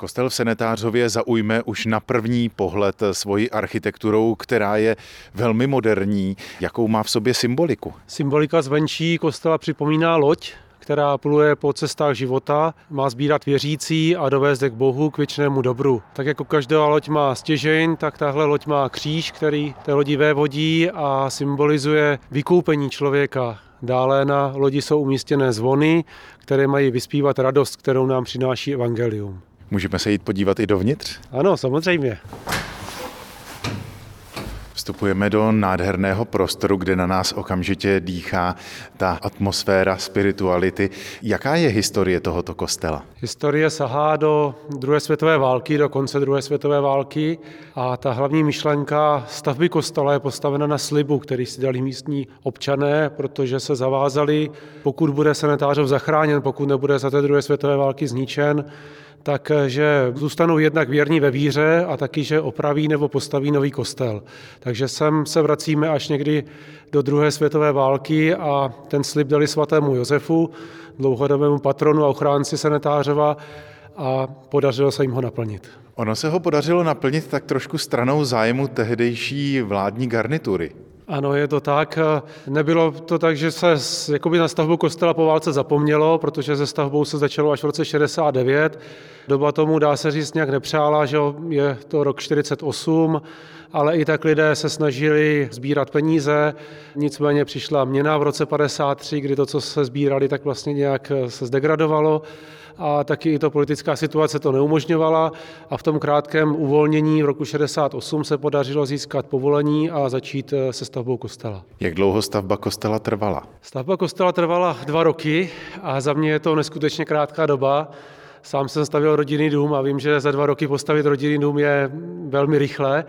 Kostel v Senetářově zaujme už na první pohled svoji architekturou, která je velmi moderní. Jakou má v sobě symboliku? Symbolika zvenčí kostela připomíná loď, která pluje po cestách života, má sbírat věřící a dovést k Bohu, k věčnému dobru. Tak jako každá loď má stěžeň, tak tahle loď má kříž, který té lodi vévodí a symbolizuje vykoupení člověka. Dále na lodi jsou umístěné zvony, které mají vyspívat radost, kterou nám přináší evangelium. Můžeme se jít podívat i dovnitř? Ano, samozřejmě. Vstupujeme do nádherného prostoru, kde na nás okamžitě dýchá ta atmosféra spirituality. Jaká je historie tohoto kostela? Historie sahá do druhé světové války, do konce druhé světové války a ta hlavní myšlenka stavby kostela je postavena na slibu, který si dali místní občané, protože se zavázali, pokud bude senetářov zachráněn, pokud nebude za té druhé světové války zničen, takže zůstanou jednak věrní ve víře a taky, že opraví nebo postaví nový kostel. Takže sem se vracíme až někdy do druhé světové války a ten slib dali svatému Josefu, dlouhodobému patronu a ochránci Senetářova a podařilo se jim ho naplnit. Ono se ho podařilo naplnit tak trošku stranou zájmu tehdejší vládní garnitury. Ano, je to tak. Nebylo to tak, že se jakoby na stavbu kostela po válce zapomnělo, protože se stavbou se začalo až v roce 69. Doba tomu, dá se říct, nějak nepřála, že je to rok 48, ale i tak lidé se snažili sbírat peníze. Nicméně přišla měna v roce 53, kdy to, co se sbírali, tak vlastně nějak se zdegradovalo a taky i to politická situace to neumožňovala a v tom krátkém uvolnění v roku 68 se podařilo získat povolení a začít eh, se stavbou kostela. Jak dlouho stavba kostela trvala? Stavba kostela trvala dva roky a za mě je to neskutečně krátká doba. Sám jsem stavil rodinný dům a vím, že za dva roky postavit rodinný dům je velmi rychle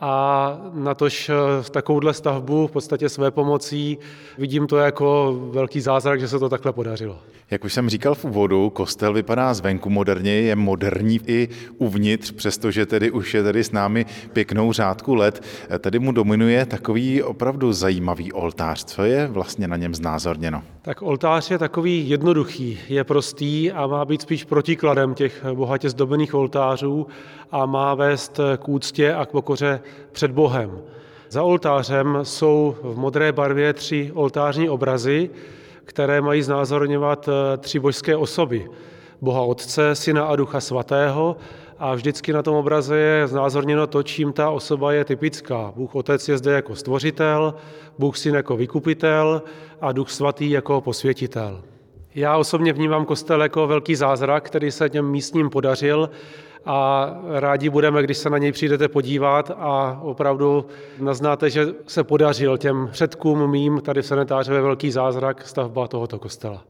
a natož v takovouhle stavbu v podstatě své pomocí vidím to jako velký zázrak, že se to takhle podařilo. Jak už jsem říkal v úvodu, kostel vypadá zvenku moderně, je moderní i uvnitř, přestože tedy už je tady s námi pěknou řádku let. Tady mu dominuje takový opravdu zajímavý oltář. Co je vlastně na něm znázorněno? Tak oltář je takový jednoduchý, je prostý a má být spíš protikladem těch bohatě zdobených oltářů a má vést k úctě a k pokoře před Bohem. Za oltářem jsou v modré barvě tři oltářní obrazy, které mají znázorňovat eh, tři božské osoby. Boha Otce, Syna a Ducha Svatého a vždycky na tom obraze je znázorněno to, čím ta osoba je typická. Bůh Otec je zde jako stvořitel, Bůh Syn jako vykupitel a Duch Svatý jako posvětitel. Já osobně vnímám kostel jako velký zázrak, který se těm místním podařil a rádi budeme, když se na něj přijdete podívat a opravdu naznáte, že se podařil těm předkům mým tady v Senetářově velký zázrak stavba tohoto kostela.